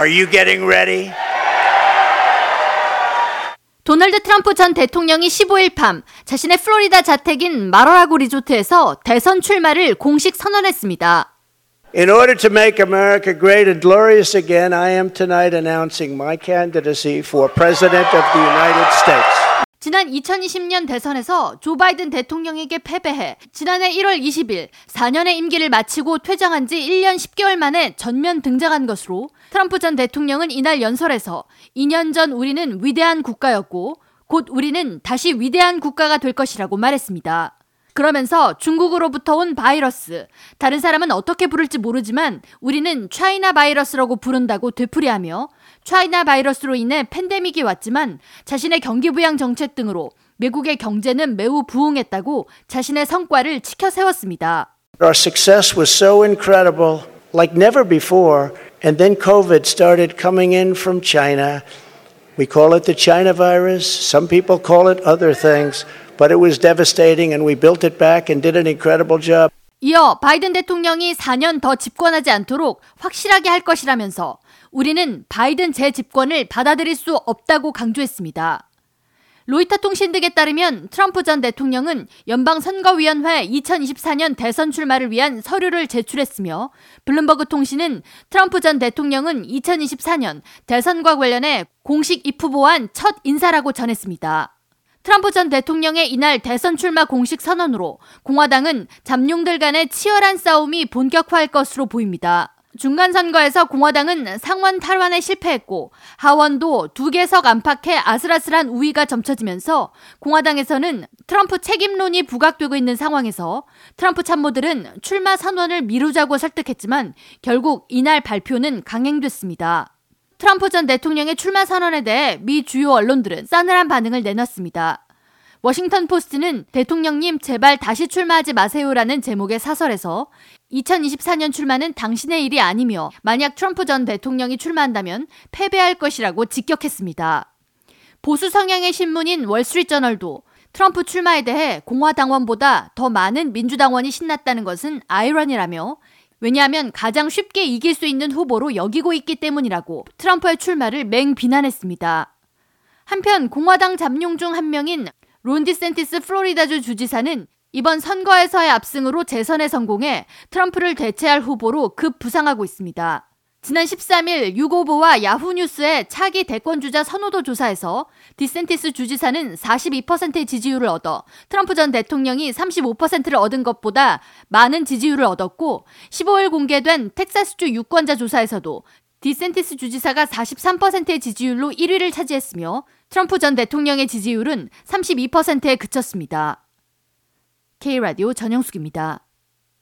Are you getting ready? 도널드 트럼프 전 대통령이 15일 밤 자신의 플로리다 자택인 마러라고 리조트에서 대선 출마를 공식 선언했습니다. In order to make America great and glorious again, I am tonight announcing my candidacy for President of the United States. 지난 2020년 대선에서 조 바이든 대통령에게 패배해 지난해 1월 20일 4년의 임기를 마치고 퇴장한 지 1년 10개월 만에 전면 등장한 것으로 트럼프 전 대통령은 이날 연설에서 2년 전 우리는 위대한 국가였고 곧 우리는 다시 위대한 국가가 될 것이라고 말했습니다. 그러면서 중국으로부터 온 바이러스, 다른 사람은 어떻게 부를지 모르지만 우리는 차이나 바이러스라고 부른다고 되풀이하며 차이나 바이러스로 인해 팬데믹이 왔지만 자신의 경기부양 정책 등으로 미국의 경제는 매우 부흥했다고 자신의 성과를 치켜 세웠습니다. Our success was so incredible, like never before, and then COVID started coming in from China. We call it the China virus. Some people call it other things. but it was devastating and we built it back and did an incredible job. 이어 바이든 대통령이 4년 더 집권하지 않도록 확실하게 할 것이라면서 우리는 바이든 재집권을 받아들일 수 없다고 강조했습니다. 로이터 통신 등에 따르면 트럼프 전 대통령은 연방선거위원회 2024년 대선 출마를 위한 서류를 제출했으며 블룸버그 통신은 트럼프 전 대통령은 2024년 대선과 관련해 공식 입후보한 첫 인사라고 전했습니다. 트럼프 전 대통령의 이날 대선 출마 공식 선언으로 공화당은 잠룡들 간의 치열한 싸움이 본격화할 것으로 보입니다. 중간 선거에서 공화당은 상원 탈환에 실패했고 하원도 두 개석 안팎의 아슬아슬한 우위가 점쳐지면서 공화당에서는 트럼프 책임론이 부각되고 있는 상황에서 트럼프 참모들은 출마 선언을 미루자고 설득했지만 결국 이날 발표는 강행됐습니다. 트럼프 전 대통령의 출마 선언에 대해 미 주요 언론들은 싸늘한 반응을 내놨습니다. 워싱턴 포스트는 대통령님 제발 다시 출마하지 마세요라는 제목의 사설에서 2024년 출마는 당신의 일이 아니며 만약 트럼프 전 대통령이 출마한다면 패배할 것이라고 직격했습니다. 보수 성향의 신문인 월스트리트저널도 트럼프 출마에 대해 공화당원보다 더 많은 민주당원이 신났다는 것은 아이러니라며 왜냐하면 가장 쉽게 이길 수 있는 후보로 여기고 있기 때문이라고 트럼프의 출마를 맹 비난했습니다. 한편 공화당 잠룡 중 한 명인 론 디샌티스 플로리다주 주지사는 이번 선거에서의 압승으로 재선에 성공해 트럼프를 대체할 후보로 급 부상하고 있습니다. 지난 13일 유고브와 야후뉴스의 차기 대권주자 선호도 조사에서 디샌티스 주지사는 42%의 지지율을 얻어 트럼프 전 대통령이 35%를 얻은 것보다 많은 지지율을 얻었고 15일 공개된 텍사스주 유권자 조사에서도 디샌티스 주지사가 43%의 지지율로 1위를 차지했으며 트럼프 전 대통령의 지지율은 32%에 그쳤습니다. K라디오 전영숙입니다.